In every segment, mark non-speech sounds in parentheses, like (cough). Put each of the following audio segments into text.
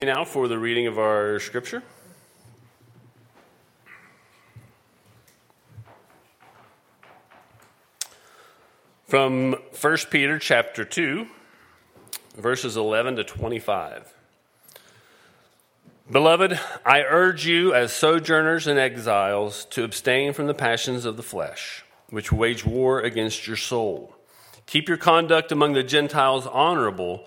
Now for the reading of our scripture. From 1 Peter chapter 2, verses 11 to 25. Beloved, I urge you as sojourners and exiles to abstain from the passions of the flesh, which wage war against your soul. Keep your conduct among the Gentiles honorable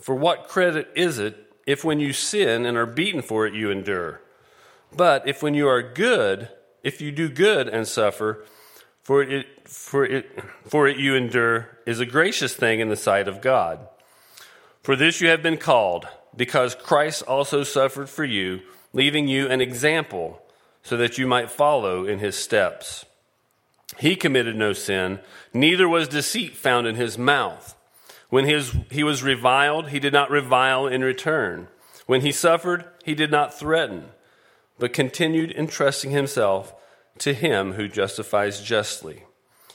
For what credit is it if when you sin and are beaten for it you endure? But if when you are good, if you do good and suffer, for it, for it, for it you endure, is a gracious thing in the sight of God. For this you have been called, because Christ also suffered for you, leaving you an example, so that you might follow in his steps. He committed no sin, neither was deceit found in his mouth. When his, he was reviled, he did not revile in return. When he suffered, he did not threaten, but continued entrusting himself to him who justifies justly.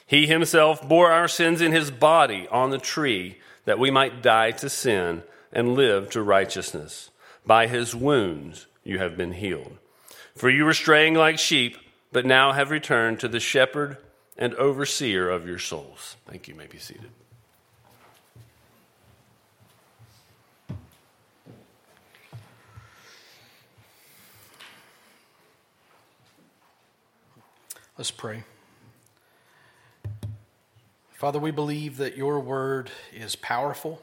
He himself bore our sins in his body on the tree, that we might die to sin and live to righteousness. By his wounds you have been healed. For you were straying like sheep, but now have returned to the shepherd and overseer of your souls. Thank you. you may be seated. Let's pray. Father, we believe that your word is powerful.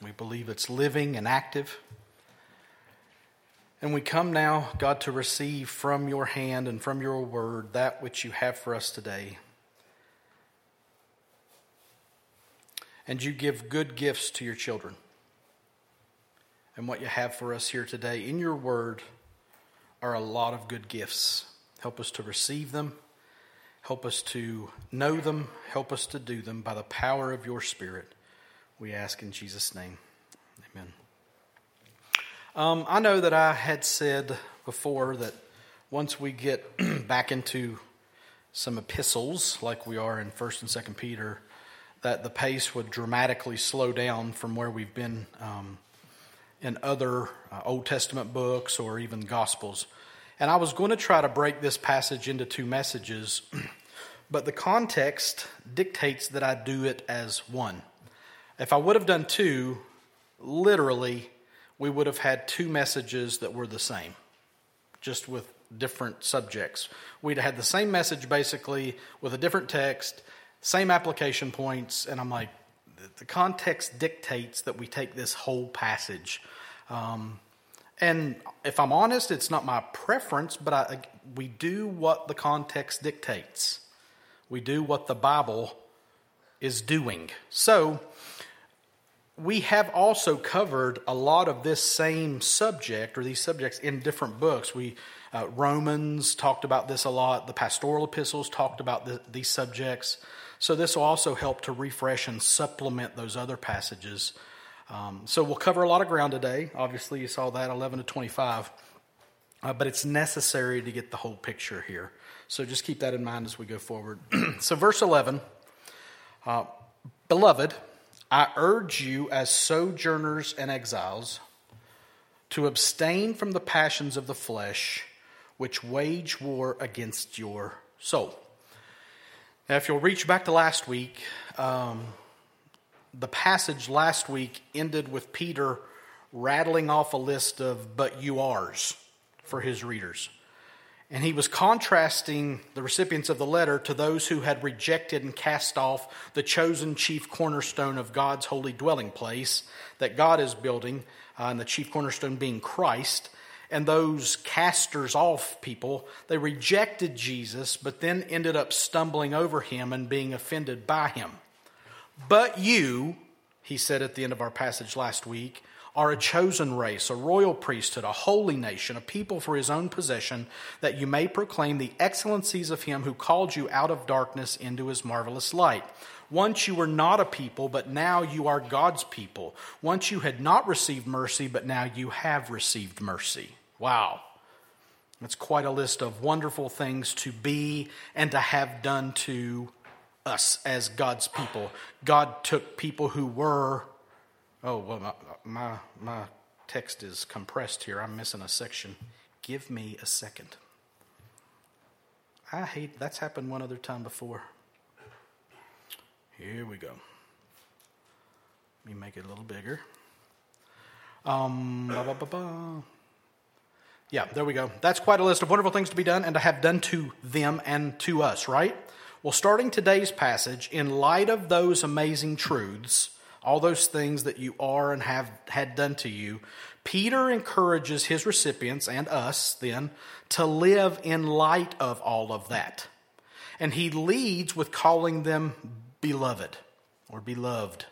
We believe it's living and active. And we come now, God, to receive from your hand and from your word that which you have for us today. And you give good gifts to your children. And what you have for us here today in your word are a lot of good gifts. Help us to receive them Help us to know them. Help us to do them by the power of your Spirit. We ask in Jesus' name. Amen. Um, I know that I had said before that once we get (clears throat) back into some epistles, like we are in 1st and 2nd Peter, that the pace would dramatically slow down from where we've been um, in other uh, Old Testament books or even Gospels. And I was going to try to break this passage into two messages, (clears throat) but the context dictates that I do it as one. If I would have done two, literally, we would have had two messages that were the same, just with different subjects. We'd have had the same message basically with a different text, same application points, and I'm like, the context dictates that we take this whole passage. Um, and if I'm honest, it's not my preference, but I, we do what the context dictates. We do what the Bible is doing. So, we have also covered a lot of this same subject or these subjects in different books. We uh, Romans talked about this a lot. The pastoral epistles talked about the, these subjects. So this will also help to refresh and supplement those other passages um, so we'll cover a lot of ground today. Obviously, you saw that 11 to 25. Uh, but it's necessary to get the whole picture here. So just keep that in mind as we go forward. (clears throat) so, verse 11 uh, Beloved, I urge you as sojourners and exiles to abstain from the passions of the flesh which wage war against your soul. Now, if you'll reach back to last week, um, the passage last week ended with Peter rattling off a list of but you are's. for his readers. And he was contrasting the recipients of the letter to those who had rejected and cast off the chosen chief cornerstone of God's holy dwelling place that God is building, uh, and the chief cornerstone being Christ. And those casters off people, they rejected Jesus, but then ended up stumbling over him and being offended by him. But you, he said at the end of our passage last week, are a chosen race, a royal priesthood, a holy nation, a people for his own possession, that you may proclaim the excellencies of him who called you out of darkness into his marvelous light. Once you were not a people, but now you are God's people. Once you had not received mercy, but now you have received mercy. Wow. That's quite a list of wonderful things to be and to have done to us as God's people. God took people who were, oh, well, my, my text is compressed here. I'm missing a section. Give me a second. I hate that's happened one other time before. Here we go. Let me make it a little bigger. Um, bah, bah, bah, yeah, there we go. That's quite a list of wonderful things to be done and to have done to them and to us, right? Well, starting today's passage, in light of those amazing truths, all those things that you are and have had done to you, Peter encourages his recipients and us then to live in light of all of that. And he leads with calling them beloved or beloved.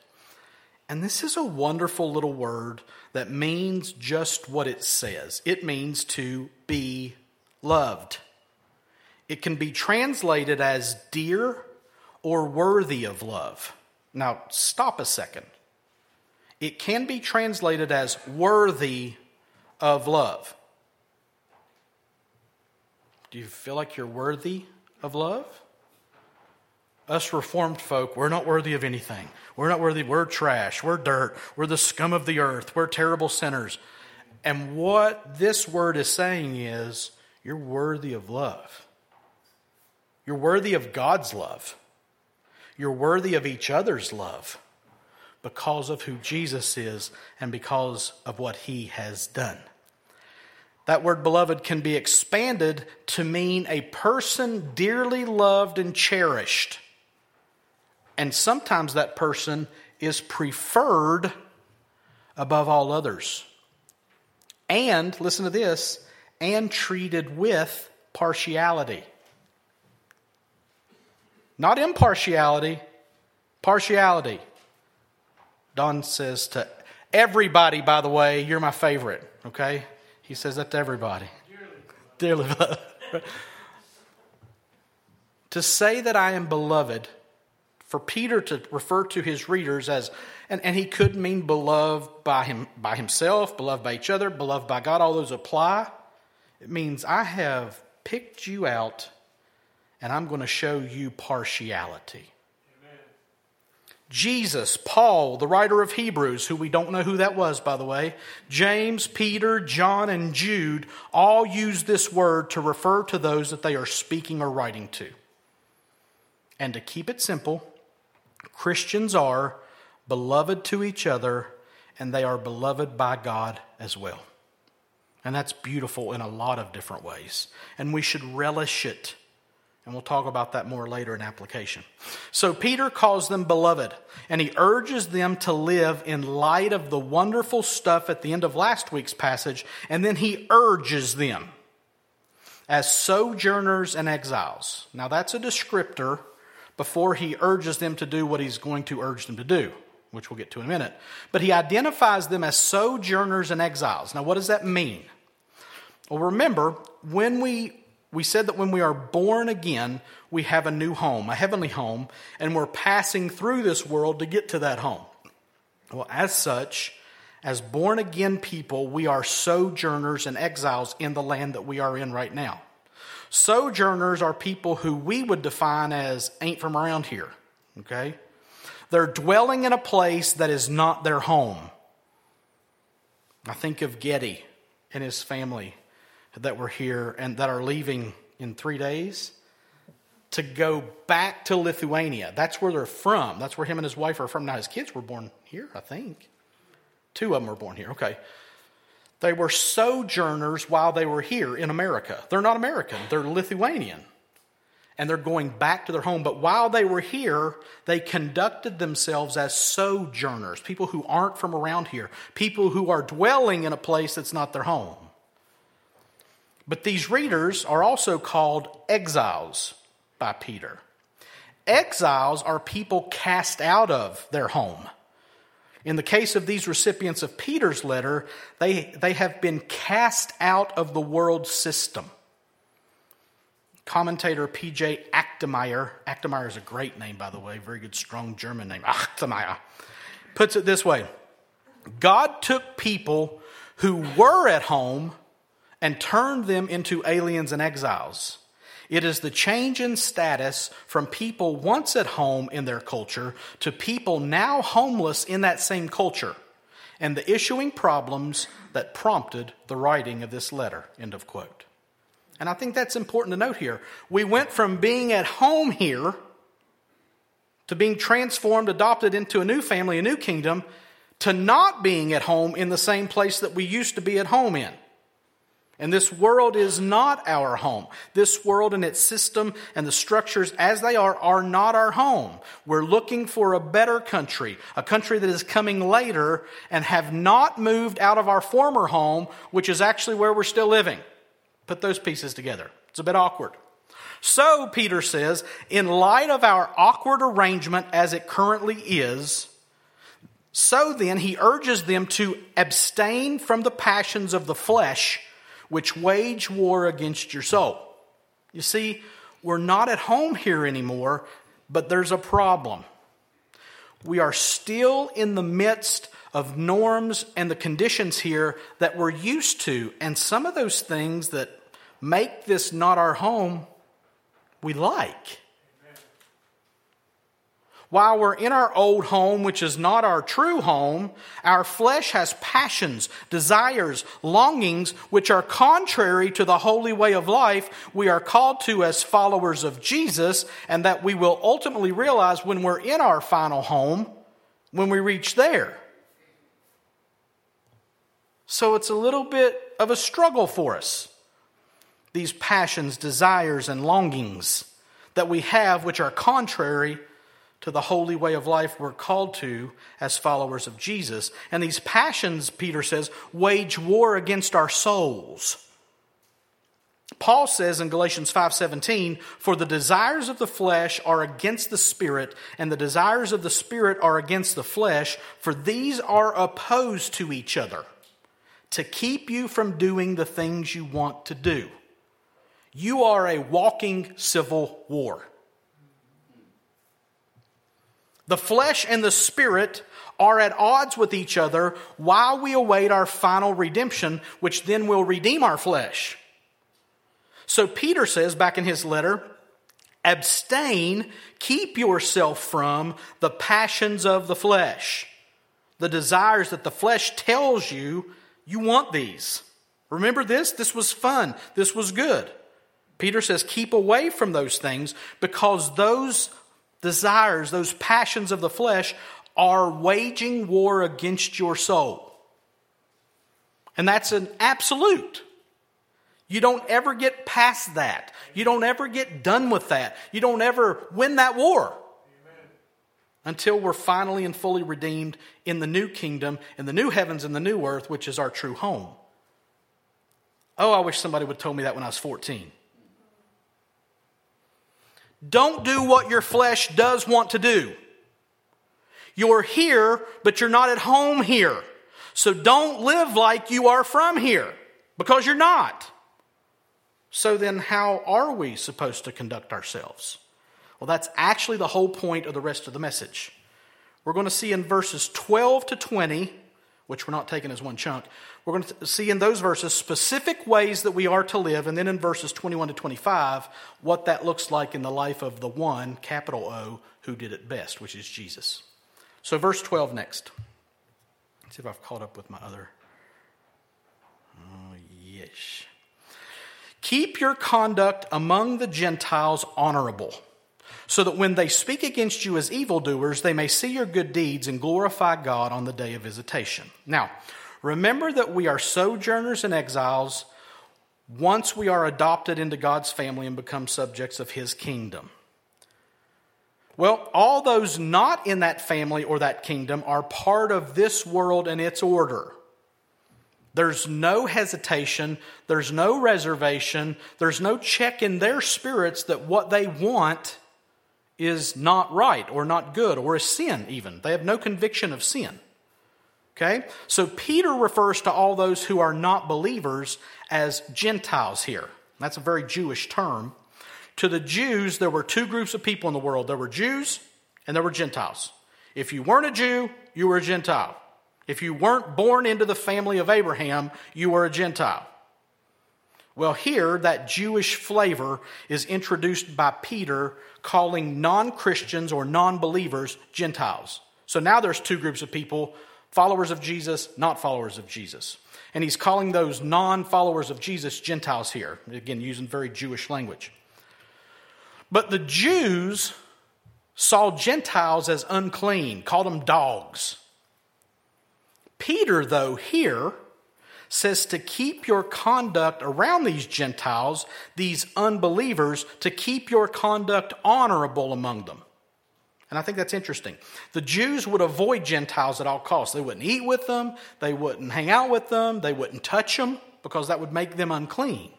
And this is a wonderful little word that means just what it says it means to be loved. It can be translated as dear or worthy of love. Now, stop a second. It can be translated as worthy of love. Do you feel like you're worthy of love? Us reformed folk, we're not worthy of anything. We're not worthy. We're trash. We're dirt. We're the scum of the earth. We're terrible sinners. And what this word is saying is, you're worthy of love. You're worthy of God's love. You're worthy of each other's love because of who Jesus is and because of what he has done. That word beloved can be expanded to mean a person dearly loved and cherished. And sometimes that person is preferred above all others. And, listen to this, and treated with partiality. Not impartiality, partiality. Don says to everybody, by the way, you're my favorite, okay? He says that to everybody. Dearly beloved. (laughs) to say that I am beloved, for Peter to refer to his readers as, and, and he could mean beloved by, him, by himself, beloved by each other, beloved by God, all those apply. It means I have picked you out and I'm going to show you partiality. Jesus, Paul, the writer of Hebrews, who we don't know who that was, by the way, James, Peter, John, and Jude all use this word to refer to those that they are speaking or writing to. And to keep it simple, Christians are beloved to each other and they are beloved by God as well. And that's beautiful in a lot of different ways. And we should relish it and we'll talk about that more later in application. So Peter calls them beloved, and he urges them to live in light of the wonderful stuff at the end of last week's passage, and then he urges them as sojourners and exiles. Now that's a descriptor before he urges them to do what he's going to urge them to do, which we'll get to in a minute. But he identifies them as sojourners and exiles. Now, what does that mean? Well, remember, when we we said that when we are born again, we have a new home, a heavenly home, and we're passing through this world to get to that home. Well, as such, as born again people, we are sojourners and exiles in the land that we are in right now. Sojourners are people who we would define as ain't from around here, okay? They're dwelling in a place that is not their home. I think of Getty and his family that were here and that are leaving in three days to go back to Lithuania. That's where they're from. That's where him and his wife are from. Now, his kids were born here, I think. Two of them were born here. Okay. They were sojourners while they were here in America. They're not American, they're Lithuanian. And they're going back to their home. But while they were here, they conducted themselves as sojourners, people who aren't from around here, people who are dwelling in a place that's not their home. But these readers are also called exiles by Peter. Exiles are people cast out of their home. In the case of these recipients of Peter's letter, they, they have been cast out of the world system. Commentator P.J. Achtemeier, Achtemeier is a great name, by the way, very good, strong German name, Achtemeier, puts it this way God took people who were at home and turned them into aliens and exiles. It is the change in status from people once at home in their culture to people now homeless in that same culture, and the issuing problems that prompted the writing of this letter. End of quote. And I think that's important to note here. We went from being at home here to being transformed, adopted into a new family, a new kingdom, to not being at home in the same place that we used to be at home in. And this world is not our home. This world and its system and the structures as they are are not our home. We're looking for a better country, a country that is coming later and have not moved out of our former home, which is actually where we're still living. Put those pieces together. It's a bit awkward. So, Peter says, in light of our awkward arrangement as it currently is, so then he urges them to abstain from the passions of the flesh which wage war against your soul. You see, we're not at home here anymore, but there's a problem. We are still in the midst of norms and the conditions here that we're used to, and some of those things that make this not our home, we like. While we're in our old home, which is not our true home, our flesh has passions, desires, longings, which are contrary to the holy way of life we are called to as followers of Jesus, and that we will ultimately realize when we're in our final home, when we reach there. So it's a little bit of a struggle for us. These passions, desires, and longings that we have, which are contrary to the holy way of life we're called to as followers of Jesus. And these passions, Peter says, wage war against our souls. Paul says in Galatians 5:17, "For the desires of the flesh are against the spirit, and the desires of the spirit are against the flesh, for these are opposed to each other, to keep you from doing the things you want to do." You are a walking civil war. The flesh and the spirit are at odds with each other while we await our final redemption, which then will redeem our flesh. So Peter says back in his letter, abstain, keep yourself from the passions of the flesh, the desires that the flesh tells you you want these. Remember this? This was fun. This was good. Peter says, keep away from those things because those desires, those passions of the flesh, are waging war against your soul. And that's an absolute. You don't ever get past that. You don't ever get done with that. You don't ever win that war Amen. until we're finally and fully redeemed in the new kingdom, in the new heavens and the new earth, which is our true home. Oh, I wish somebody would have told me that when I was 14. Don't do what your flesh does want to do. You're here, but you're not at home here. So don't live like you are from here because you're not. So then, how are we supposed to conduct ourselves? Well, that's actually the whole point of the rest of the message. We're going to see in verses 12 to 20 which we're not taking as one chunk. We're going to see in those verses specific ways that we are to live, and then in verses 21 to 25, what that looks like in the life of the one, capital O, who did it best, which is Jesus. So, verse 12 next. Let's see if I've caught up with my other. Oh, yes. Keep your conduct among the Gentiles honorable so that when they speak against you as evildoers, they may see your good deeds and glorify God on the day of visitation. Now, Remember that we are sojourners and exiles once we are adopted into God's family and become subjects of his kingdom. Well, all those not in that family or that kingdom are part of this world and its order. There's no hesitation, there's no reservation, there's no check in their spirits that what they want is not right or not good or a sin, even. They have no conviction of sin. Okay? So Peter refers to all those who are not believers as Gentiles here. That's a very Jewish term. To the Jews, there were two groups of people in the world there were Jews and there were Gentiles. If you weren't a Jew, you were a Gentile. If you weren't born into the family of Abraham, you were a Gentile. Well, here, that Jewish flavor is introduced by Peter calling non Christians or non believers Gentiles. So now there's two groups of people followers of Jesus, not followers of Jesus. And he's calling those non followers of Jesus Gentiles here, again, using very Jewish language. But the Jews saw Gentiles as unclean, called them dogs. Peter, though, here says to keep your conduct around these Gentiles, these unbelievers, to keep your conduct honorable among them. And I think that's interesting. The Jews would avoid Gentiles at all costs. They wouldn't eat with them, they wouldn't hang out with them, they wouldn't touch them because that would make them unclean.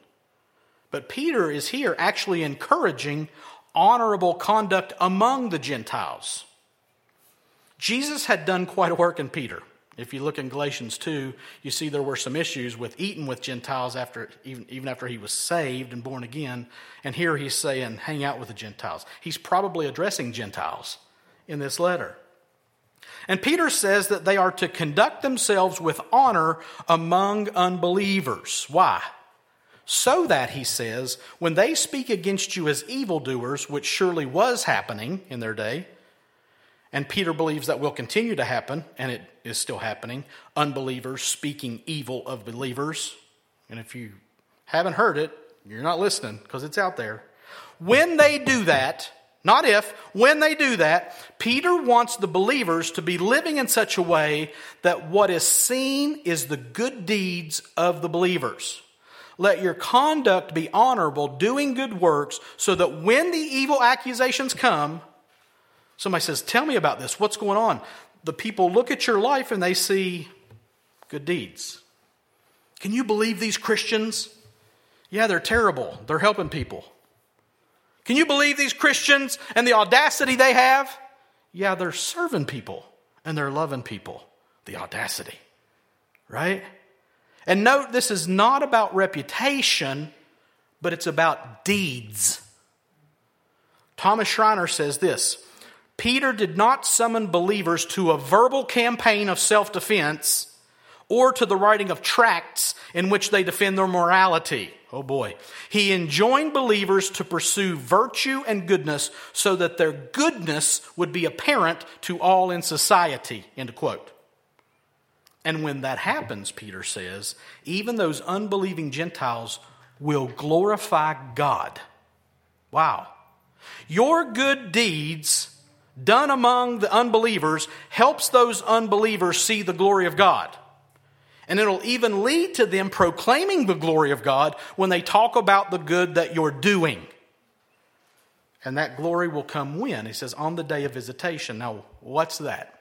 But Peter is here actually encouraging honorable conduct among the Gentiles. Jesus had done quite a work in Peter. If you look in Galatians 2, you see there were some issues with eating with Gentiles after, even, even after he was saved and born again. And here he's saying, hang out with the Gentiles. He's probably addressing Gentiles in this letter. And Peter says that they are to conduct themselves with honor among unbelievers. Why? So that, he says, when they speak against you as evildoers, which surely was happening in their day, and Peter believes that will continue to happen, and it is still happening. Unbelievers speaking evil of believers. And if you haven't heard it, you're not listening because it's out there. When they do that, not if, when they do that, Peter wants the believers to be living in such a way that what is seen is the good deeds of the believers. Let your conduct be honorable, doing good works, so that when the evil accusations come, Somebody says, Tell me about this. What's going on? The people look at your life and they see good deeds. Can you believe these Christians? Yeah, they're terrible. They're helping people. Can you believe these Christians and the audacity they have? Yeah, they're serving people and they're loving people. The audacity, right? And note, this is not about reputation, but it's about deeds. Thomas Schreiner says this Peter did not summon believers to a verbal campaign of self defense or to the writing of tracts in which they defend their morality. Oh boy. He enjoined believers to pursue virtue and goodness so that their goodness would be apparent to all in society. End quote. And when that happens, Peter says, even those unbelieving Gentiles will glorify God. Wow. Your good deeds done among the unbelievers helps those unbelievers see the glory of God. And it'll even lead to them proclaiming the glory of God when they talk about the good that you're doing. And that glory will come when? He says, on the day of visitation. Now, what's that?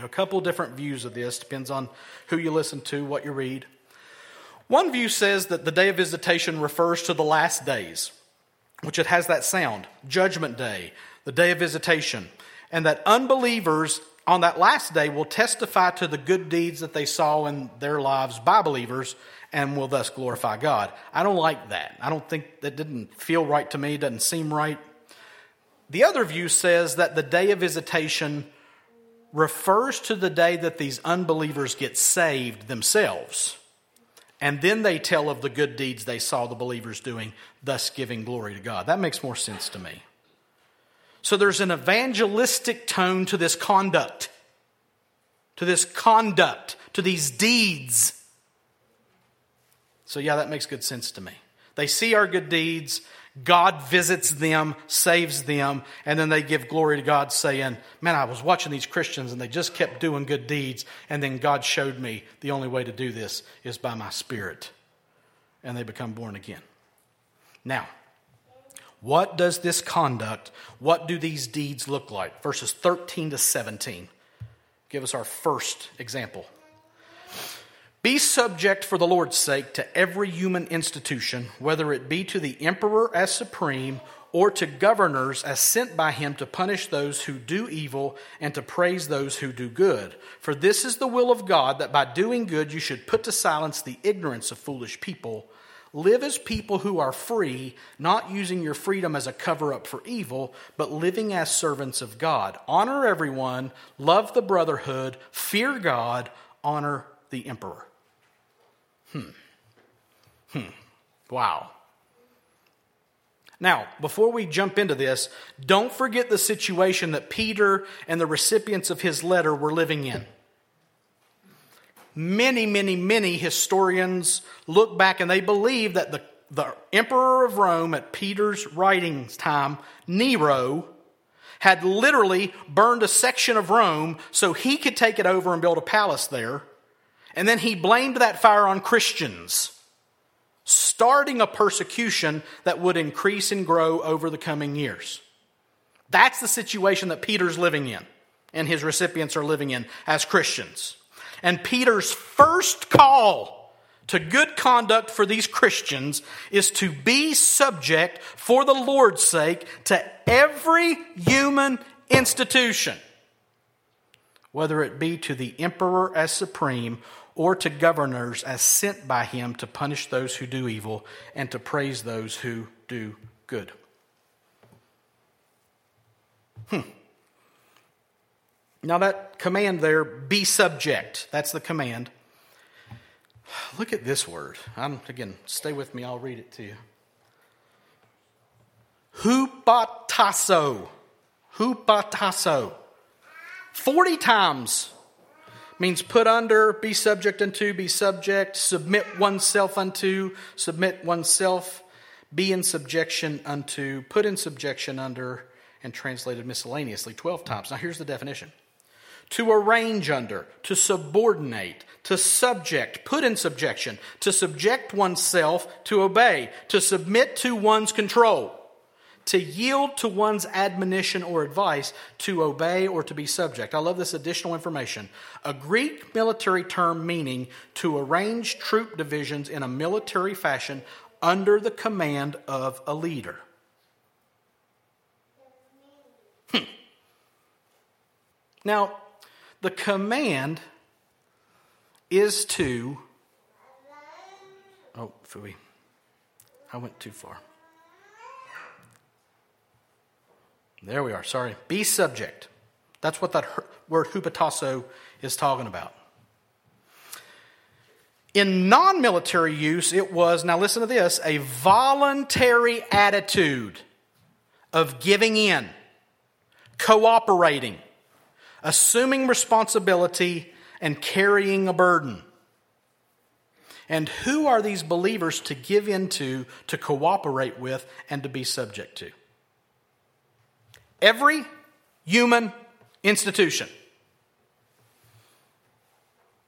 A couple different views of this, depends on who you listen to, what you read. One view says that the day of visitation refers to the last days, which it has that sound Judgment Day, the day of visitation, and that unbelievers on that last day will testify to the good deeds that they saw in their lives by believers and will thus glorify God. I don't like that. I don't think that didn't feel right to me, doesn't seem right. The other view says that the day of visitation refers to the day that these unbelievers get saved themselves. And then they tell of the good deeds they saw the believers doing, thus giving glory to God. That makes more sense to me. So there's an evangelistic tone to this conduct, to this conduct, to these deeds. So, yeah, that makes good sense to me. They see our good deeds, God visits them, saves them, and then they give glory to God, saying, Man, I was watching these Christians and they just kept doing good deeds, and then God showed me the only way to do this is by my Spirit. And they become born again. Now, what does this conduct, what do these deeds look like? Verses 13 to 17 give us our first example. Be subject for the Lord's sake to every human institution, whether it be to the emperor as supreme or to governors as sent by him to punish those who do evil and to praise those who do good. For this is the will of God that by doing good you should put to silence the ignorance of foolish people. Live as people who are free, not using your freedom as a cover up for evil, but living as servants of God. Honor everyone, love the brotherhood, fear God, honor the emperor. Hmm. Hmm. Wow. Now, before we jump into this, don't forget the situation that Peter and the recipients of his letter were living in. Many, many, many historians look back and they believe that the, the emperor of Rome at Peter's writings time, Nero, had literally burned a section of Rome so he could take it over and build a palace there. And then he blamed that fire on Christians, starting a persecution that would increase and grow over the coming years. That's the situation that Peter's living in and his recipients are living in as Christians. And Peter's first call to good conduct for these Christians is to be subject for the Lord's sake to every human institution whether it be to the emperor as supreme or to governors as sent by him to punish those who do evil and to praise those who do good. Hmm. Now, that command there, be subject, that's the command. Look at this word. I'm, again, stay with me, I'll read it to you. Hupatasso. Hupatasso. 40 times means put under, be subject unto, be subject, submit oneself unto, submit oneself, be in subjection unto, put in subjection under, and translated miscellaneously 12 times. Now here's the definition to arrange under, to subordinate, to subject, put in subjection, to subject oneself, to obey, to submit to one's control to yield to one's admonition or advice, to obey or to be subject. I love this additional information. A Greek military term meaning to arrange troop divisions in a military fashion under the command of a leader. Hmm. Now, the command is to. Oh, Fui. I went too far. There we are. Sorry. Be subject. That's what that word hupatasso is talking about. In non military use, it was, now listen to this, a voluntary attitude of giving in, cooperating, assuming responsibility, and carrying a burden. And who are these believers to give into, to cooperate with, and to be subject to? Every human institution.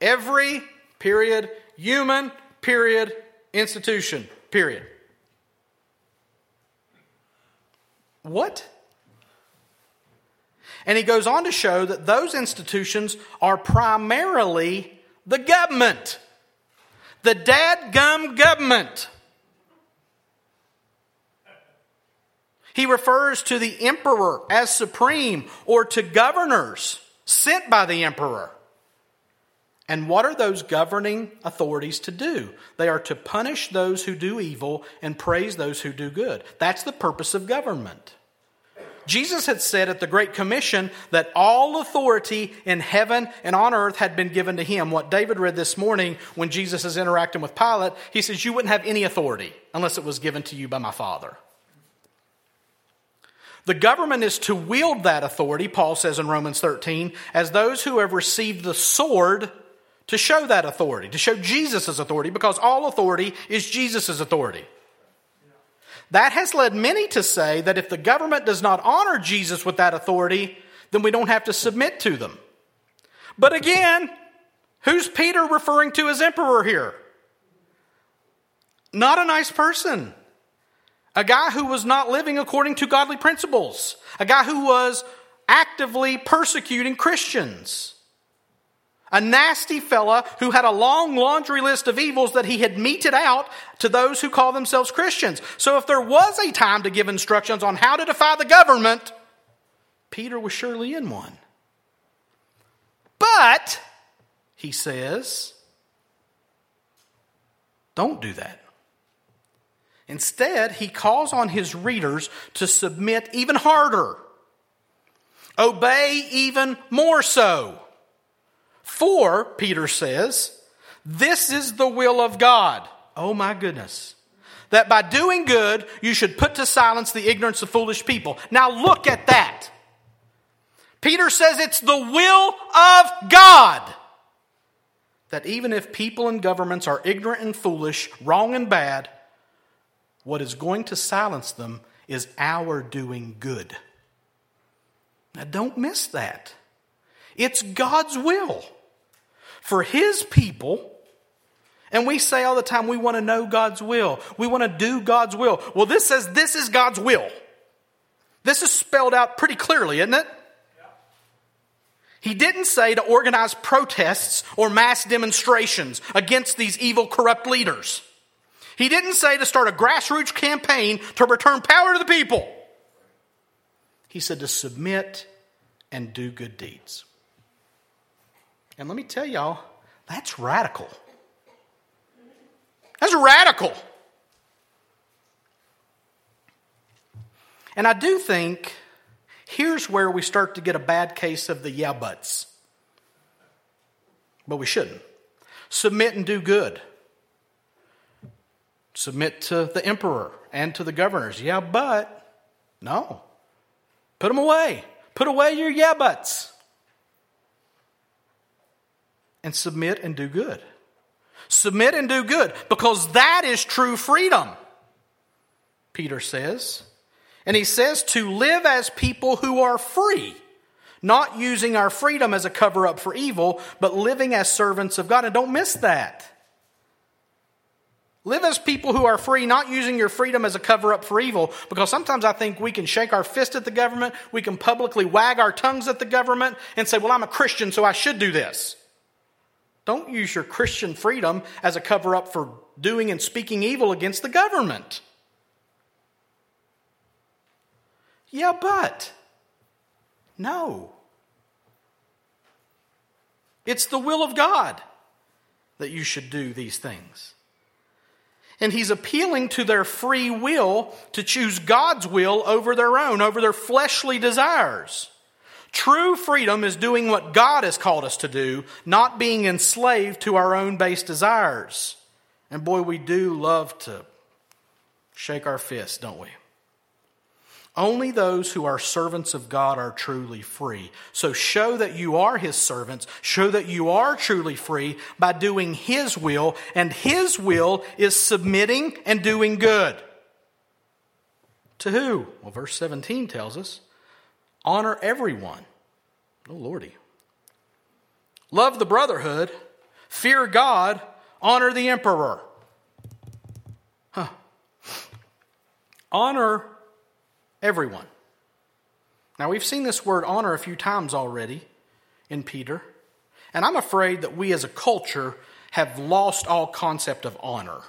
Every, period, human, period, institution, period. What? And he goes on to show that those institutions are primarily the government, the dad gum government. He refers to the emperor as supreme or to governors sent by the emperor. And what are those governing authorities to do? They are to punish those who do evil and praise those who do good. That's the purpose of government. Jesus had said at the Great Commission that all authority in heaven and on earth had been given to him. What David read this morning when Jesus is interacting with Pilate, he says, You wouldn't have any authority unless it was given to you by my Father. The government is to wield that authority, Paul says in Romans 13, as those who have received the sword to show that authority, to show Jesus' authority, because all authority is Jesus' authority. That has led many to say that if the government does not honor Jesus with that authority, then we don't have to submit to them. But again, who's Peter referring to as emperor here? Not a nice person. A guy who was not living according to godly principles. A guy who was actively persecuting Christians. A nasty fella who had a long laundry list of evils that he had meted out to those who call themselves Christians. So if there was a time to give instructions on how to defy the government, Peter was surely in one. But, he says, don't do that. Instead, he calls on his readers to submit even harder, obey even more so. For, Peter says, this is the will of God. Oh my goodness. That by doing good, you should put to silence the ignorance of foolish people. Now look at that. Peter says it's the will of God that even if people and governments are ignorant and foolish, wrong and bad, what is going to silence them is our doing good. Now, don't miss that. It's God's will for His people. And we say all the time, we want to know God's will. We want to do God's will. Well, this says this is God's will. This is spelled out pretty clearly, isn't it? He didn't say to organize protests or mass demonstrations against these evil, corrupt leaders. He didn't say to start a grassroots campaign to return power to the people. He said to submit and do good deeds. And let me tell y'all, that's radical. That's radical. And I do think here's where we start to get a bad case of the yeah buts. But we shouldn't. Submit and do good. Submit to the emperor and to the governors. Yeah, but no. Put them away. Put away your yeah buts. And submit and do good. Submit and do good because that is true freedom, Peter says. And he says to live as people who are free, not using our freedom as a cover up for evil, but living as servants of God. And don't miss that. Live as people who are free, not using your freedom as a cover up for evil, because sometimes I think we can shake our fist at the government, we can publicly wag our tongues at the government and say, Well, I'm a Christian, so I should do this. Don't use your Christian freedom as a cover up for doing and speaking evil against the government. Yeah, but. No. It's the will of God that you should do these things. And he's appealing to their free will to choose God's will over their own, over their fleshly desires. True freedom is doing what God has called us to do, not being enslaved to our own base desires. And boy, we do love to shake our fists, don't we? Only those who are servants of God are truly free. So show that you are His servants. Show that you are truly free by doing His will. And His will is submitting and doing good. To who? Well, verse 17 tells us honor everyone. Oh, Lordy. Love the brotherhood. Fear God. Honor the emperor. Huh. Honor Everyone. Now, we've seen this word honor a few times already in Peter, and I'm afraid that we as a culture have lost all concept of honor.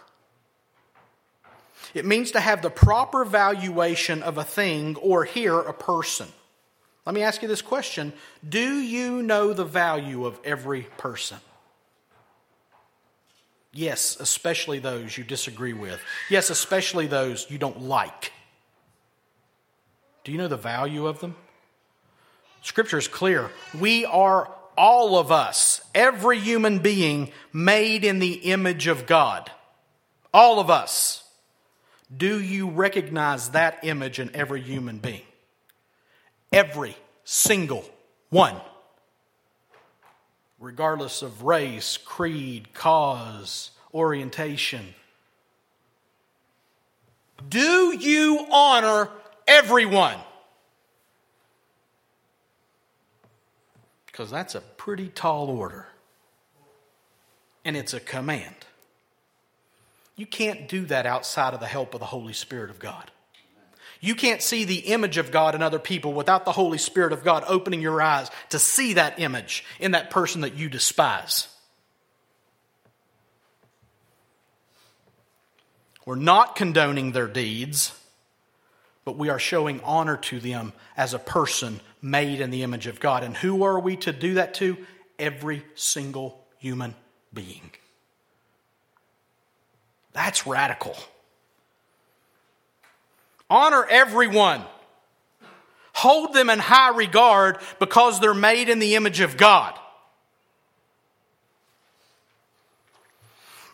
It means to have the proper valuation of a thing or here a person. Let me ask you this question Do you know the value of every person? Yes, especially those you disagree with. Yes, especially those you don't like. Do you know the value of them? Scripture is clear. We are all of us, every human being, made in the image of God. All of us. Do you recognize that image in every human being? Every single one. Regardless of race, creed, cause, orientation. Do you honor everyone? Because that's a pretty tall order. And it's a command. You can't do that outside of the help of the Holy Spirit of God. You can't see the image of God in other people without the Holy Spirit of God opening your eyes to see that image in that person that you despise. We're not condoning their deeds, but we are showing honor to them as a person made in the image of God. And who are we to do that to? Every single human being. That's radical. Honor everyone. Hold them in high regard because they're made in the image of God.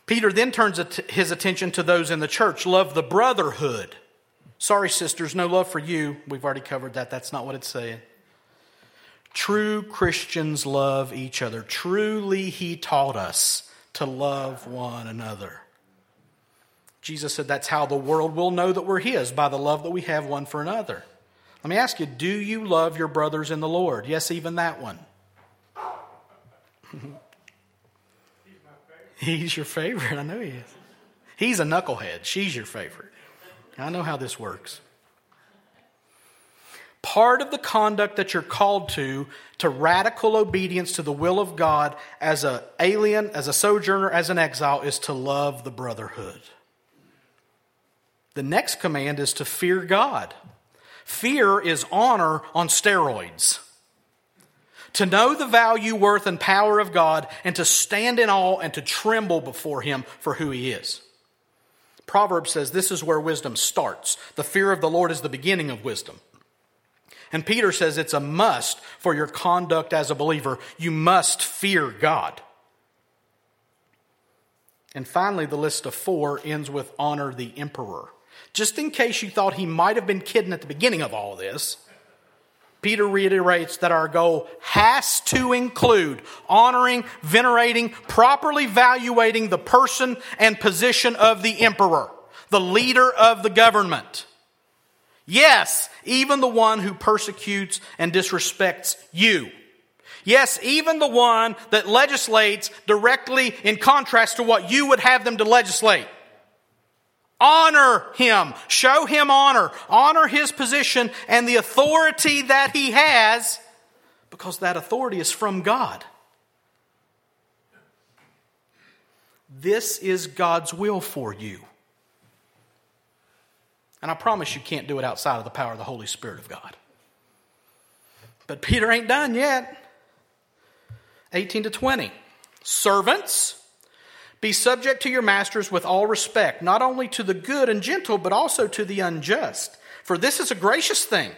Peter then turns his attention to those in the church. Love the brotherhood. Sorry, sisters, no love for you. We've already covered that. That's not what it's saying. True Christians love each other. Truly, he taught us to love one another. Jesus said that's how the world will know that we're His, by the love that we have one for another. Let me ask you do you love your brothers in the Lord? Yes, even that one. (laughs) He's your favorite. I know he is. He's a knucklehead. She's your favorite. I know how this works. Part of the conduct that you're called to, to radical obedience to the will of God as an alien, as a sojourner, as an exile, is to love the brotherhood. The next command is to fear God. Fear is honor on steroids. To know the value, worth, and power of God, and to stand in awe and to tremble before Him for who He is. Proverbs says this is where wisdom starts. The fear of the Lord is the beginning of wisdom. And Peter says it's a must for your conduct as a believer. You must fear God. And finally, the list of four ends with honor the emperor. Just in case you thought he might have been kidding at the beginning of all this, Peter reiterates that our goal has to include honoring, venerating, properly evaluating the person and position of the emperor, the leader of the government. Yes, even the one who persecutes and disrespects you. Yes, even the one that legislates directly in contrast to what you would have them to legislate. Honor him. Show him honor. Honor his position and the authority that he has because that authority is from God. This is God's will for you. And I promise you can't do it outside of the power of the Holy Spirit of God. But Peter ain't done yet. 18 to 20. Servants, be subject to your masters with all respect, not only to the good and gentle, but also to the unjust. For this is a gracious thing.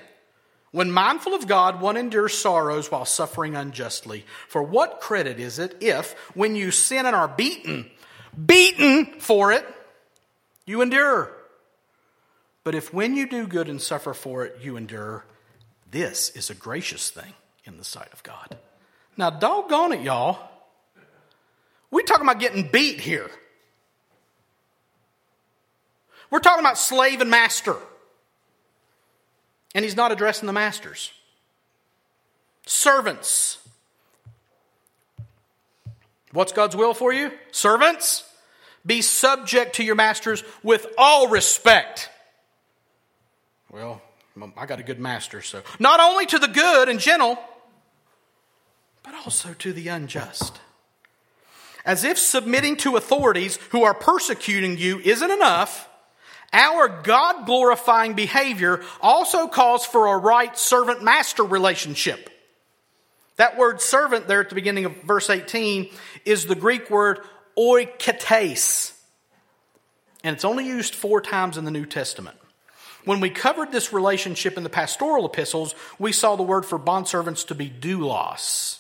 When mindful of God, one endures sorrows while suffering unjustly. For what credit is it if, when you sin and are beaten, beaten for it, you endure? But if when you do good and suffer for it, you endure, this is a gracious thing in the sight of God. Now, doggone it, y'all. We're talking about getting beat here. We're talking about slave and master. And he's not addressing the masters. Servants. What's God's will for you? Servants, be subject to your masters with all respect. Well, I got a good master, so not only to the good and gentle, but also to the unjust as if submitting to authorities who are persecuting you isn't enough, our God glorifying behavior also calls for a right servant master relationship. That word servant there at the beginning of verse 18 is the Greek word oiketes. And it's only used four times in the New Testament. When we covered this relationship in the pastoral epistles, we saw the word for bondservants to be doulos.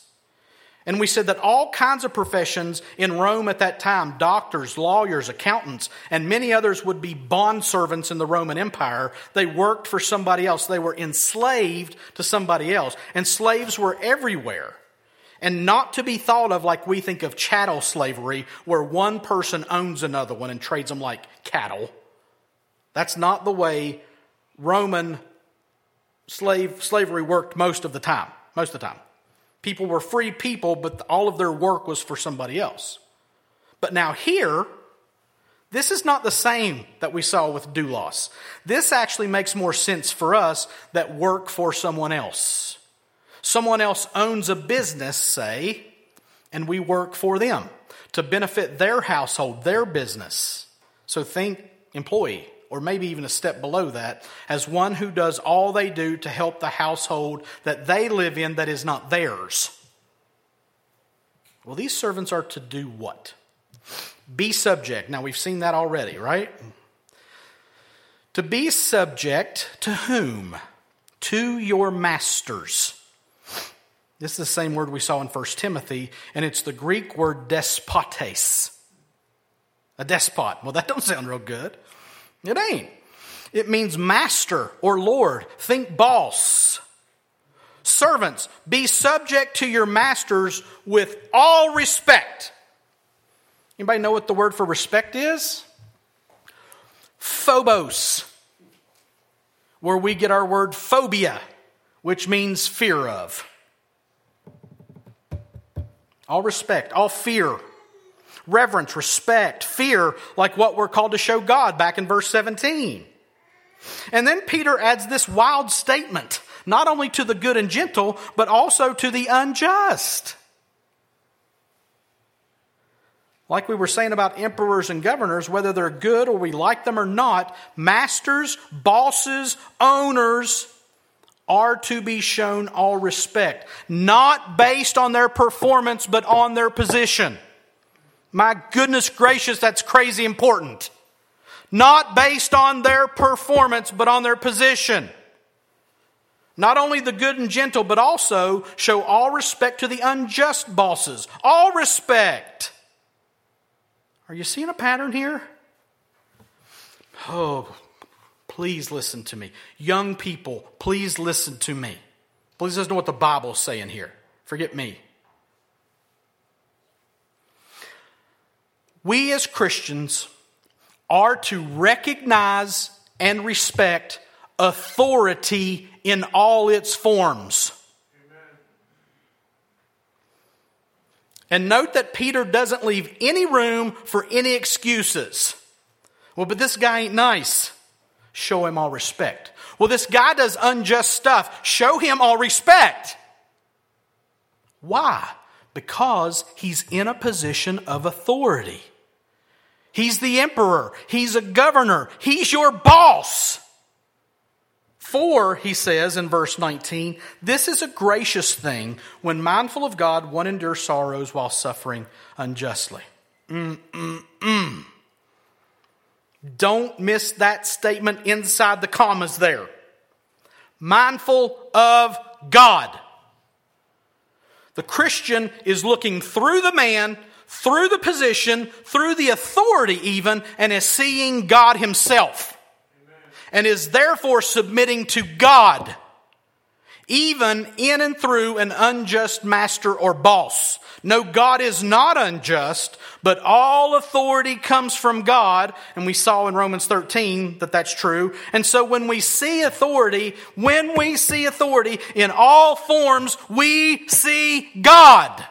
And we said that all kinds of professions in Rome at that time doctors, lawyers, accountants, and many others would be bond servants in the Roman Empire. They worked for somebody else, they were enslaved to somebody else. And slaves were everywhere. And not to be thought of like we think of chattel slavery, where one person owns another one and trades them like cattle. That's not the way Roman slave slavery worked most of the time. Most of the time. People were free people, but all of their work was for somebody else. But now here, this is not the same that we saw with doulos. This actually makes more sense for us that work for someone else. Someone else owns a business, say, and we work for them to benefit their household, their business. So think employee, or maybe even a step below that, as one who does all they do to help the household that they live in that is not theirs. Well, these servants are to do what? Be subject. Now, we've seen that already, right? To be subject to whom? To your masters. This is the same word we saw in 1 Timothy, and it's the Greek word despotes. A despot. Well, that don't sound real good. It ain't. It means master or lord. Think boss. Servants, be subject to your masters with all respect. Anybody know what the word for respect is? Phobos, where we get our word phobia, which means fear of. All respect, all fear, reverence, respect, fear, like what we're called to show God back in verse 17. And then Peter adds this wild statement, not only to the good and gentle, but also to the unjust. Like we were saying about emperors and governors, whether they're good or we like them or not, masters, bosses, owners are to be shown all respect, not based on their performance, but on their position. My goodness gracious, that's crazy important. Not based on their performance, but on their position. Not only the good and gentle, but also show all respect to the unjust bosses. All respect. Are you seeing a pattern here? Oh, please listen to me. Young people, please listen to me. Please listen to what the Bible's saying here. Forget me. We as Christians are to recognize and respect authority in all its forms. And note that Peter doesn't leave any room for any excuses. Well, but this guy ain't nice. Show him all respect. Well, this guy does unjust stuff. Show him all respect. Why? Because he's in a position of authority. He's the emperor. He's a governor. He's your boss. For, he says in verse 19, this is a gracious thing when mindful of God, one endures sorrows while suffering unjustly. Mm-mm-mm. Don't miss that statement inside the commas there. Mindful of God. The Christian is looking through the man, through the position, through the authority even, and is seeing God Himself and is therefore submitting to God, even in and through an unjust master or boss. No, God is not unjust, but all authority comes from God, and we saw in Romans 13 that that's true. And so when we see authority, when we see authority in all forms, we see God.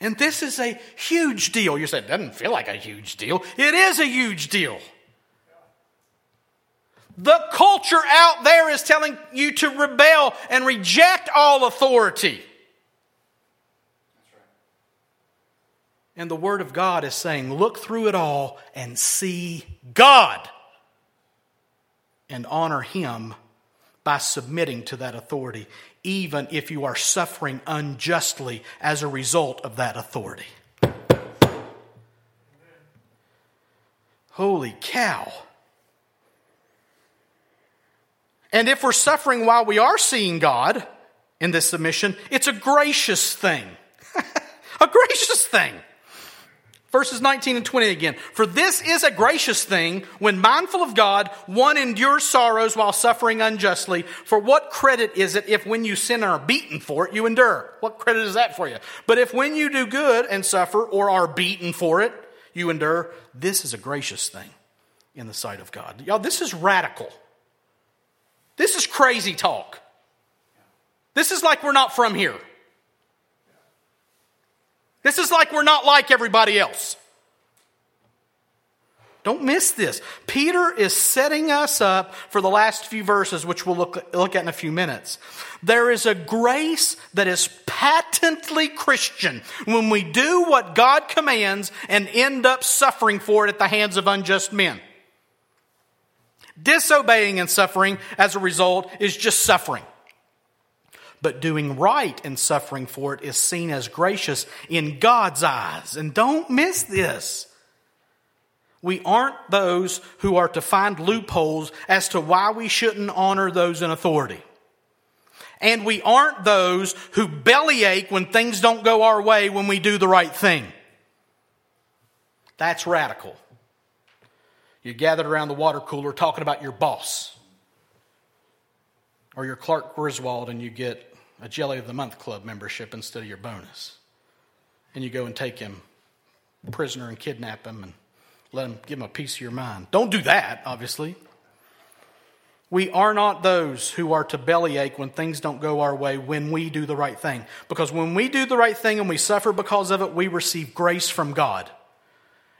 And this is a huge deal. You said, it doesn't feel like a huge deal. It is a huge deal. The culture out there is telling you to rebel and reject all authority. And the Word of God is saying, look through it all and see God and honor Him by submitting to that authority, even if you are suffering unjustly as a result of that authority. Holy cow. And if we're suffering while we are seeing God in this submission, it's a gracious thing. (laughs) a gracious thing. Verses 19 and 20 again. For this is a gracious thing when mindful of God, one endures sorrows while suffering unjustly. For what credit is it if when you sin and are beaten for it, you endure? What credit is that for you? But if when you do good and suffer or are beaten for it, you endure, this is a gracious thing. in the sight of God. Y'all, this is radical. This is crazy talk. This is like we're not from here. This is like we're not like everybody else. Don't miss this. Peter is setting us up for the last few verses, which we'll look, look at in a few minutes. There is a grace that is patently Christian when we do what God commands and end up suffering for it at the hands of unjust men. Disobeying and suffering as a result is just suffering. But doing right and suffering for it is seen as gracious in God's eyes. And don't miss this. We aren't those who are to find loopholes as to why we shouldn't honor those in authority. And we aren't those who bellyache when things don't go our way when we do the right thing. That's radical. You gathered around the water cooler talking about your boss. Or your Clark Griswold and you get a Jelly of the Month Club membership instead of your bonus. And you go and take him prisoner and kidnap him and let him give him a piece of your mind. Don't do that, obviously. We are not those who are to bellyache when things don't go our way when we do the right thing. Because when we do the right thing and we suffer because of it, we receive grace from God.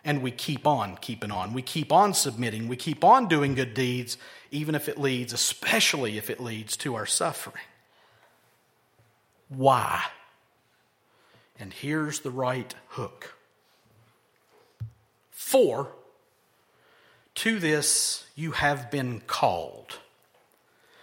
And we keep on keeping on. We keep on submitting. We keep on doing good deeds, even if it leads, especially if it leads to our suffering. Why? And here's the right hook. For to this you have been called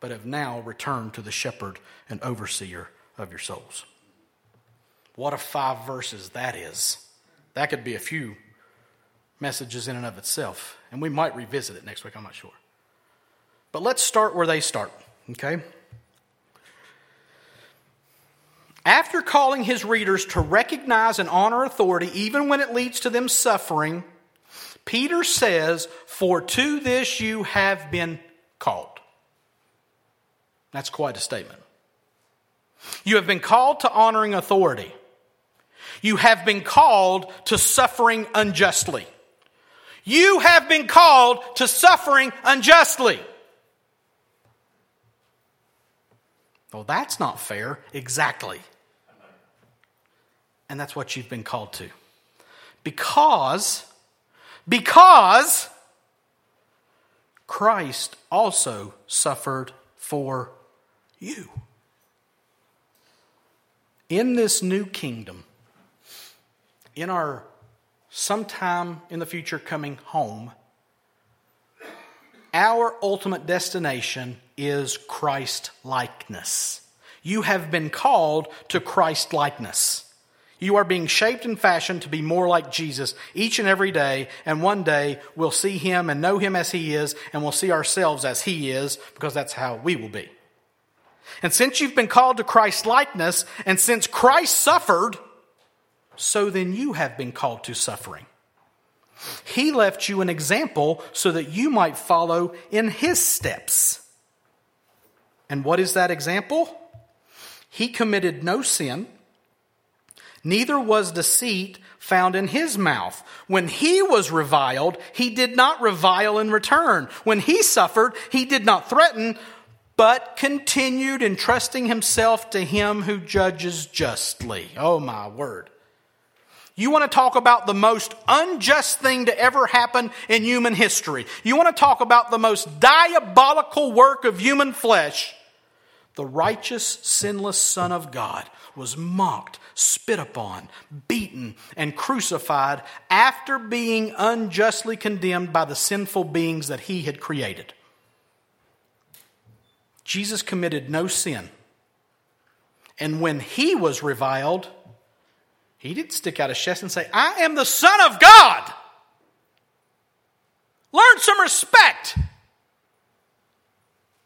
but have now returned to the shepherd and overseer of your souls. What a five verses that is. That could be a few messages in and of itself. And we might revisit it next week, I'm not sure. But let's start where they start, okay? After calling his readers to recognize and honor authority, even when it leads to them suffering, Peter says, For to this you have been called. That's quite a statement. You have been called to honoring authority. You have been called to suffering unjustly. You have been called to suffering unjustly. Well, that's not fair. Exactly. And that's what you've been called to. Because, because Christ also suffered for you. In this new kingdom, in our sometime in the future coming home, our ultimate destination is Christ likeness. You have been called to Christ likeness. You are being shaped and fashioned to be more like Jesus each and every day, and one day we'll see him and know him as he is, and we'll see ourselves as he is, because that's how we will be. And since you've been called to Christ's likeness, and since Christ suffered, so then you have been called to suffering. He left you an example so that you might follow in his steps. And what is that example? He committed no sin, neither was deceit found in his mouth. When he was reviled, he did not revile in return. When he suffered, he did not threaten, but continued entrusting himself to him who judges justly. Oh, my word. You want to talk about the most unjust thing to ever happen in human history. You want to talk about the most diabolical work of human flesh. The righteous, sinless Son of God was mocked, spit upon, beaten, and crucified after being unjustly condemned by the sinful beings that he had created. Jesus committed no sin. And when he was reviled, he didn't stick out his chest and say, I am the Son of God. Learn some respect.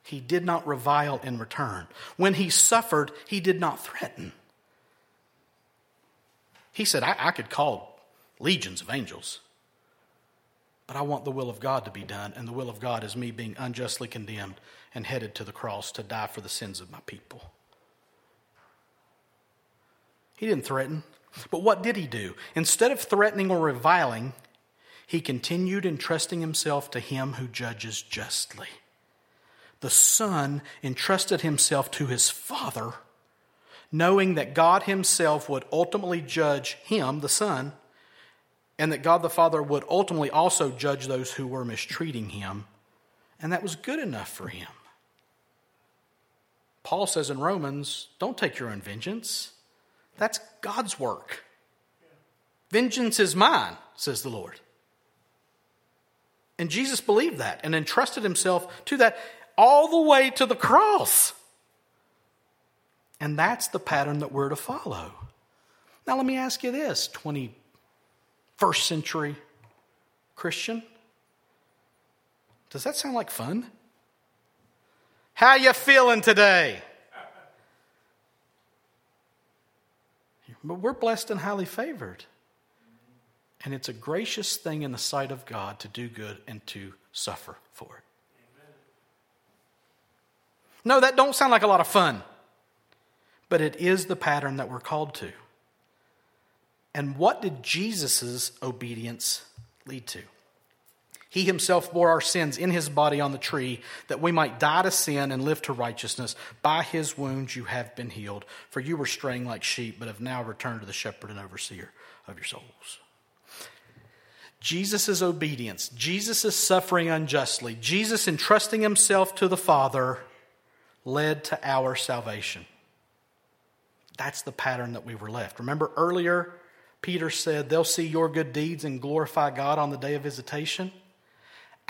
He did not revile in return. When he suffered, he did not threaten. He said, I, I could call legions of angels, but I want the will of God to be done, and the will of God is me being unjustly condemned and headed to the cross to die for the sins of my people. He didn't threaten. But what did he do? Instead of threatening or reviling, he continued entrusting himself to him who judges justly. The Son entrusted himself to his Father, knowing that God himself would ultimately judge him, the Son, and that God the Father would ultimately also judge those who were mistreating him. And that was good enough for him. Paul says in Romans, don't take your own vengeance. That's God's work. Vengeance is mine, says the Lord. And Jesus believed that and entrusted himself to that all the way to the cross. And that's the pattern that we're to follow. Now, let me ask you this 21st century Christian. Does that sound like fun? How you feeling today? But we're blessed and highly favored. And it's a gracious thing in the sight of God to do good and to suffer for it. No, that don't sound like a lot of fun. But it is the pattern that we're called to. And what did Jesus' obedience lead to? He himself bore our sins in his body on the tree, that we might die to sin and live to righteousness. By his wounds you have been healed. For you were straying like sheep, but have now returned to the shepherd and overseer of your souls. Jesus' obedience, Jesus' suffering unjustly, Jesus entrusting himself to the Father led to our salvation. That's the pattern that we were left. Remember earlier, Peter said, They'll see your good deeds and glorify God on the day of visitation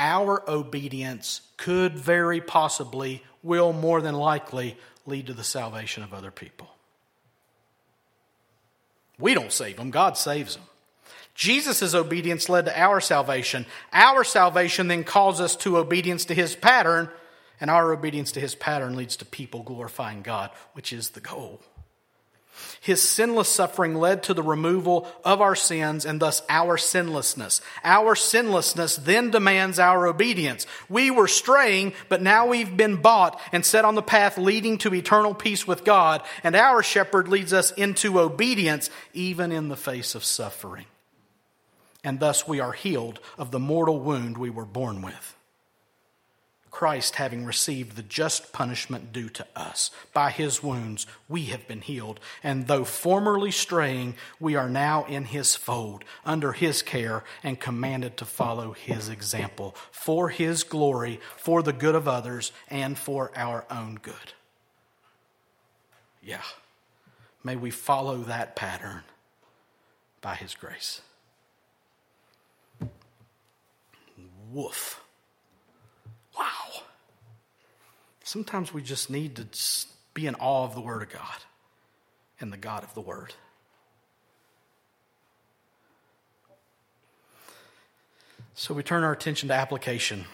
our obedience could very possibly, will more than likely, lead to the salvation of other people. We don't save them, God saves them. Jesus' obedience led to our salvation. Our salvation then calls us to obedience to his pattern, and our obedience to his pattern leads to people glorifying God, which is the goal. His sinless suffering led to the removal of our sins and thus our sinlessness. Our sinlessness then demands our obedience. We were straying, but now we've been bought and set on the path leading to eternal peace with God, and our shepherd leads us into obedience even in the face of suffering. And thus we are healed of the mortal wound we were born with. Christ having received the just punishment due to us. By his wounds we have been healed, and though formerly straying, we are now in his fold, under his care, and commanded to follow his example, for his glory, for the good of others, and for our own good. Yeah. May we follow that pattern by his grace. Woof. Wow. Sometimes we just need to be in awe of the Word of God and the God of the Word. So we turn our attention to application.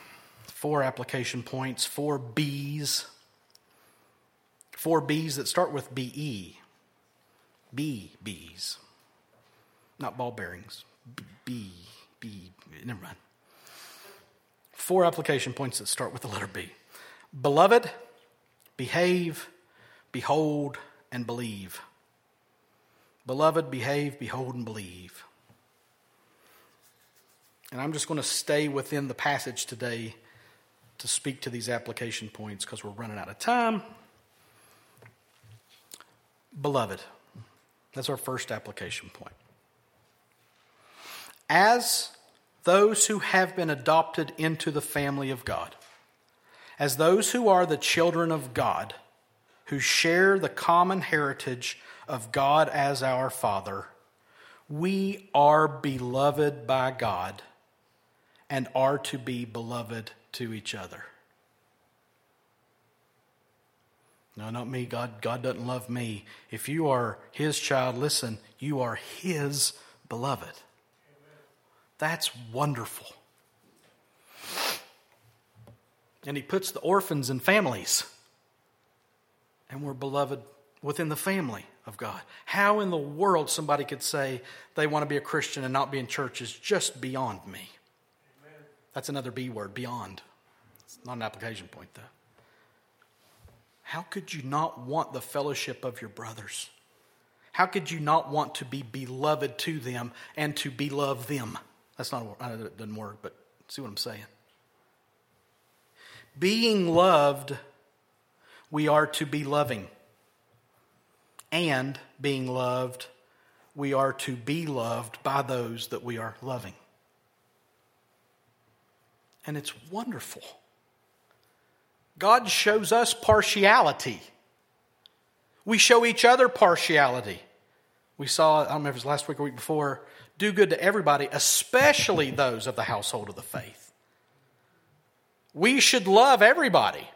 Four application points, four B's. Four B's that start with BE. B, B's. Not ball bearings. B, B, never mind four application points that start with the letter B Beloved, behave, behold, and believe. Beloved, behave, behold, and believe. And I'm just going to stay within the passage today to speak to these application points because we're running out of time. Beloved, that's our first application point. As those who have been adopted into the family of God, as those who are the children of God, who share the common heritage of God as our Father, we are beloved by God and are to be beloved to each other. No, not me. God, God doesn't love me. If you are His child, listen, you are His beloved. That's wonderful. And he puts the orphans in families. And we're beloved within the family of God. How in the world somebody could say they want to be a Christian and not be in church is just beyond me. Amen. That's another B word, beyond. It's not an application point, though. How could you not want the fellowship of your brothers? How could you not want to be beloved to them and to beloved them? That's not, I know that it doesn't work, but see what I'm saying. Being loved, we are to be loving. And being loved, we are to be loved by those that we are loving. And it's wonderful. God shows us partiality. We show each other partiality. We saw, I don't remember if it was last week or week before, do good to everybody, especially those of the household of the faith. We should love everybody,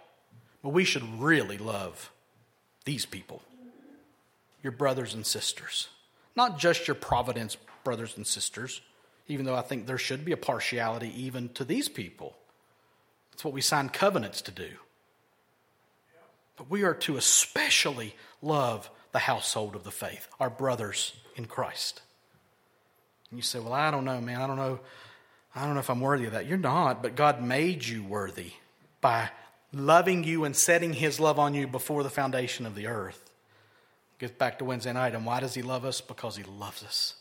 but we should really love these people, your brothers and sisters. Not just your Providence brothers and sisters, even though I think there should be a partiality even to these people. That's what we sign covenants to do. But we are to especially love the household of the faith, our brothers in Christ. And you say, Well, I don't know, man. I don't know. I don't know if I'm worthy of that. You're not, but God made you worthy by loving you and setting his love on you before the foundation of the earth. Get back to Wednesday night. And why does he love us? Because he loves us.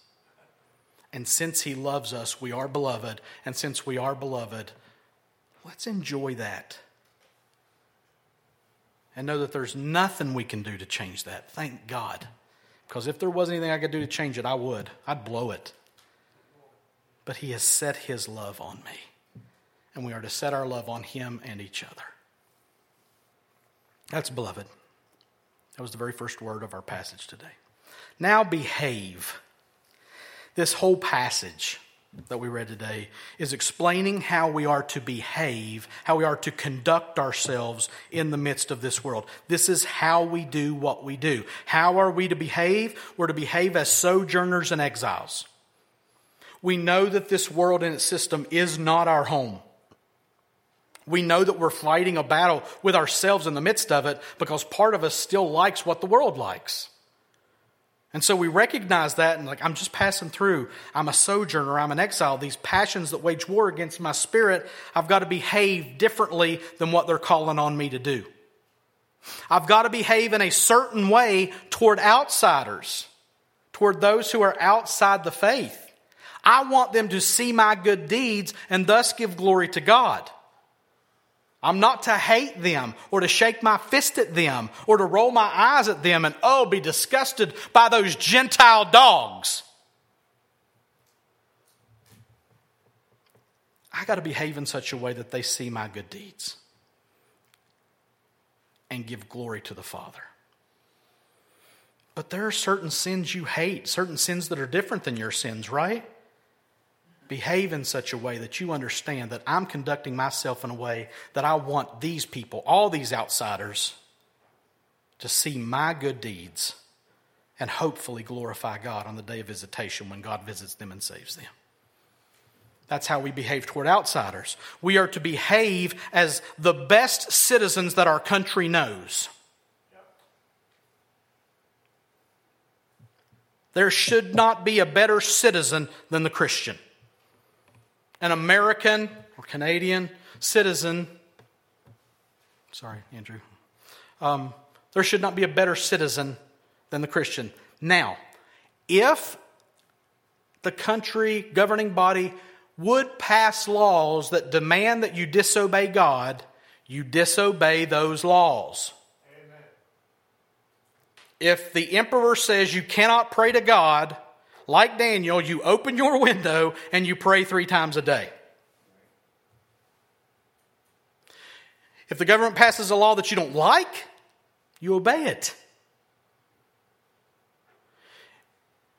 And since he loves us, we are beloved. And since we are beloved, let's enjoy that and know that there's nothing we can do to change that. Thank God. Because if there was anything I could do to change it, I would. I'd blow it. But He has set His love on me. And we are to set our love on Him and each other. That's beloved. That was the very first word of our passage today. Now behave. This whole passage that we read today is explaining how we are to behave, how we are to conduct ourselves in the midst of this world. This is how we do what we do. How are we to behave? We're to behave as sojourners and exiles. We know that this world and its system is not our home. We know that we're fighting a battle with ourselves in the midst of it because part of us still likes what the world likes. And so we recognize that and like, I'm just passing through. I'm a sojourner. I'm an exile. These passions that wage war against my spirit, I've got to behave differently than what they're calling on me to do. I've got to behave in a certain way toward outsiders, toward those who are outside the faith. I want them to see my good deeds and thus give glory to God. I'm not to hate them or to shake my fist at them or to roll my eyes at them and, oh, be disgusted by those Gentile dogs. I got to behave in such a way that they see my good deeds and give glory to the Father. But there are certain sins you hate, certain sins that are different than your sins, right? Behave in such a way that you understand that I'm conducting myself in a way that I want these people, all these outsiders, to see my good deeds and hopefully glorify God on the day of visitation when God visits them and saves them. That's how we behave toward outsiders. We are to behave as the best citizens that our country knows. There should not be a better citizen than the Christian an American or Canadian citizen, sorry, Andrew, um, there should not be a better citizen than the Christian. Now, if the country governing body would pass laws that demand that you disobey God, you disobey those laws. Amen. If the emperor says you cannot pray to God, like Daniel, you open your window and you pray three times a day. If the government passes a law that you don't like, you obey it.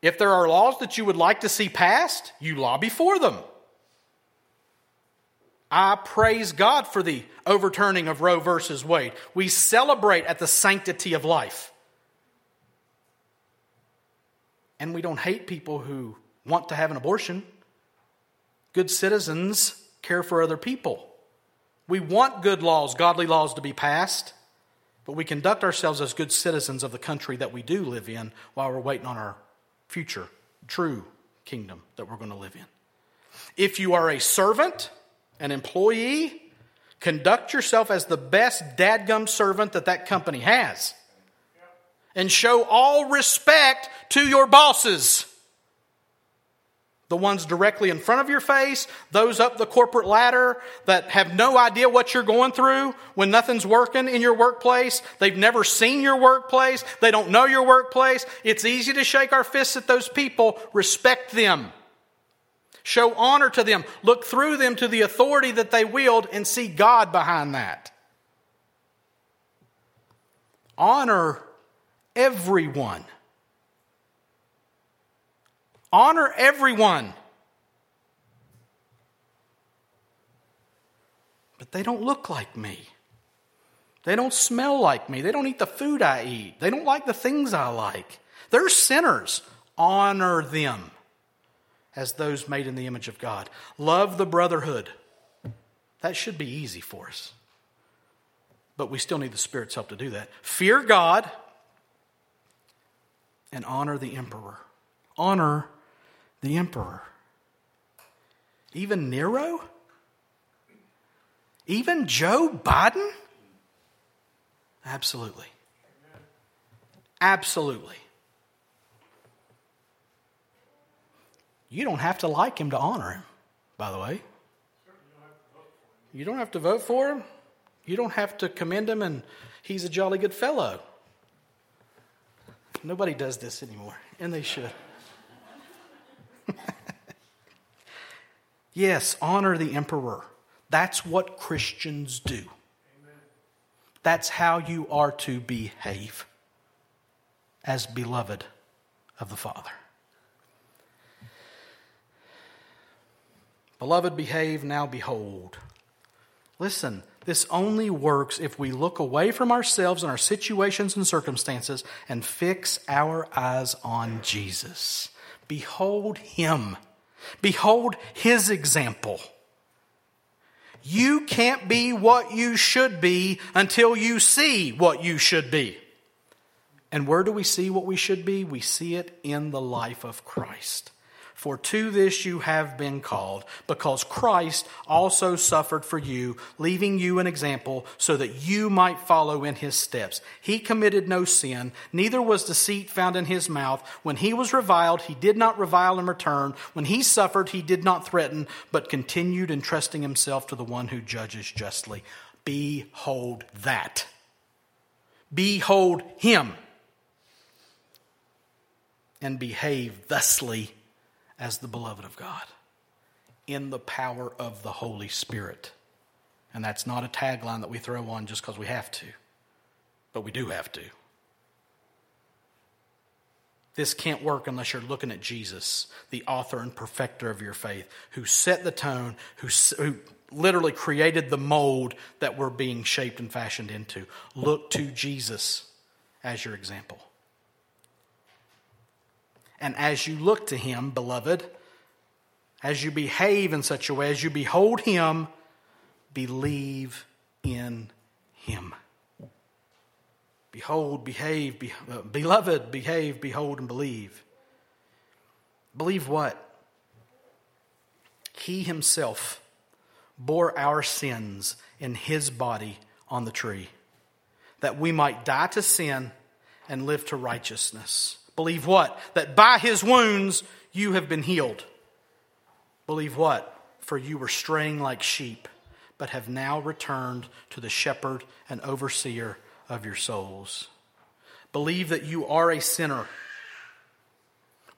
If there are laws that you would like to see passed, you lobby for them. I praise God for the overturning of Roe versus Wade. We celebrate at the sanctity of life. And we don't hate people who want to have an abortion. Good citizens care for other people. We want good laws, godly laws to be passed, but we conduct ourselves as good citizens of the country that we do live in while we're waiting on our future, true kingdom that we're going to live in. If you are a servant, an employee, conduct yourself as the best dadgum servant that that company has. And show all respect to your bosses. The ones directly in front of your face, those up the corporate ladder that have no idea what you're going through when nothing's working in your workplace. They've never seen your workplace. They don't know your workplace. It's easy to shake our fists at those people. Respect them. Show honor to them. Look through them to the authority that they wield and see God behind that. Honor everyone. Honor everyone. But they don't look like me. They don't smell like me. They don't eat the food I eat. They don't like the things I like. They're sinners. Honor them as those made in the image of God. Love the brotherhood. That should be easy for us. But we still need the Spirit's help to do that. Fear God and honor the emperor. Honor the emperor. Even Nero? Even Joe Biden? Absolutely. Absolutely. You don't have to like him to honor him, by the way. You don't have to vote for him. You don't have to commend him, and he's a jolly good fellow. Nobody does this anymore, and they should. (laughs) yes, honor the emperor. That's what Christians do. That's how you are to behave as beloved of the Father. Beloved, behave, now behold. Listen, this only works if we look away from ourselves and our situations and circumstances and fix our eyes on Jesus. Behold Him. Behold His example. You can't be what you should be until you see what you should be. And where do we see what we should be? We see it in the life of Christ. For to this you have been called, because Christ also suffered for you, leaving you an example, so that you might follow in his steps. He committed no sin, neither was deceit found in his mouth. When he was reviled, he did not revile in return. When he suffered, he did not threaten, but continued entrusting himself to the one who judges justly. Behold that. Behold him. And behave thusly as the beloved of God in the power of the Holy Spirit. And that's not a tagline that we throw on just because we have to, but we do have to. This can't work unless you're looking at Jesus, the author and perfecter of your faith, who set the tone, who, who literally created the mold that we're being shaped and fashioned into. Look to Jesus as your example. And as you look to him, beloved, as you behave in such a way, as you behold him, believe in him. Behold, behave, be, uh, beloved, behave, behold, and believe. Believe what? He himself bore our sins in his body on the tree, that we might die to sin and live to righteousness. Believe what? That by his wounds you have been healed. Believe what? For you were straying like sheep, but have now returned to the shepherd and overseer of your souls. Believe that you are a sinner.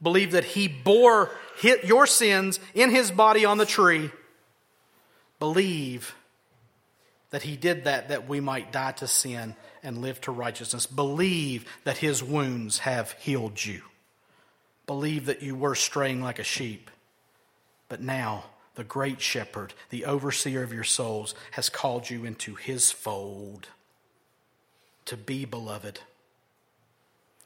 Believe that he bore your sins in his body on the tree. Believe that he did that that we might die to sin and live to righteousness. Believe that his wounds have healed you. Believe that you were straying like a sheep. But now, the great shepherd, the overseer of your souls, has called you into his fold to be beloved,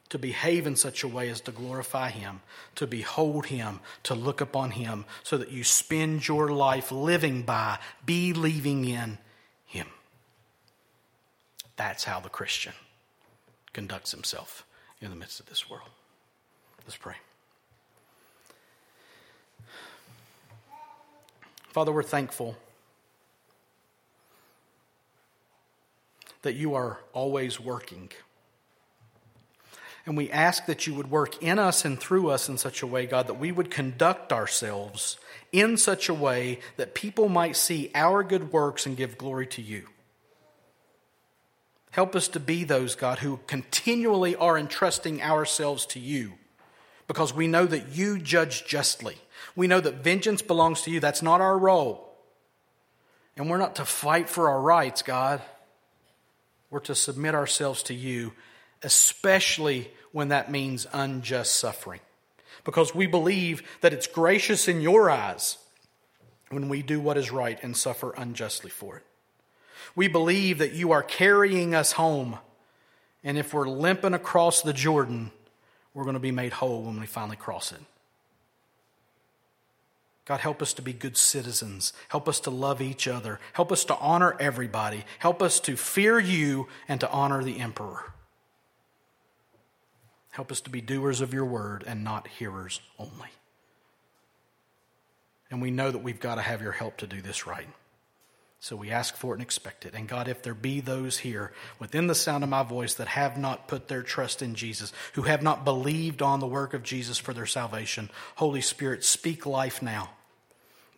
to behave in such a way as to glorify him, to behold him, to look upon him, so that you spend your life living by, believing in. That's how the Christian conducts himself in the midst of this world. Let's pray. Father, we're thankful that you are always working. And we ask that you would work in us and through us in such a way, God, that we would conduct ourselves in such a way that people might see our good works and give glory to you. Help us to be those, God, who continually are entrusting ourselves to you because we know that you judge justly. We know that vengeance belongs to you. That's not our role. And we're not to fight for our rights, God. We're to submit ourselves to you, especially when that means unjust suffering. Because we believe that it's gracious in your eyes when we do what is right and suffer unjustly for it. We believe that you are carrying us home. And if we're limping across the Jordan, we're going to be made whole when we finally cross it. God, help us to be good citizens. Help us to love each other. Help us to honor everybody. Help us to fear you and to honor the emperor. Help us to be doers of your word and not hearers only. And we know that we've got to have your help to do this right. So we ask for it and expect it. And God, if there be those here within the sound of my voice that have not put their trust in Jesus, who have not believed on the work of Jesus for their salvation, Holy Spirit, speak life now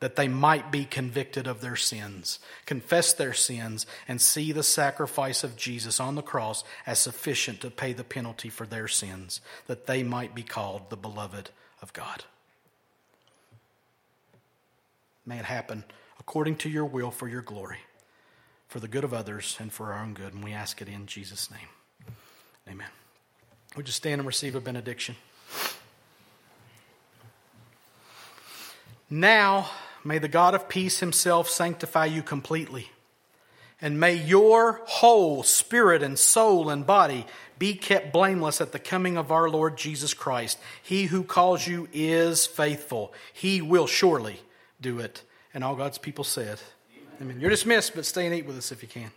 that they might be convicted of their sins, confess their sins, and see the sacrifice of Jesus on the cross as sufficient to pay the penalty for their sins, that they might be called the beloved of God. May it happen according to your will for your glory, for the good of others and for our own good. And we ask it in Jesus' name. Amen. Would you stand and receive a benediction? Now, may the God of peace himself sanctify you completely. And may your whole spirit and soul and body be kept blameless at the coming of our Lord Jesus Christ. He who calls you is faithful. He will surely do it. And all God's people said, Amen. Amen. You're dismissed, but stay and eat with us if you can.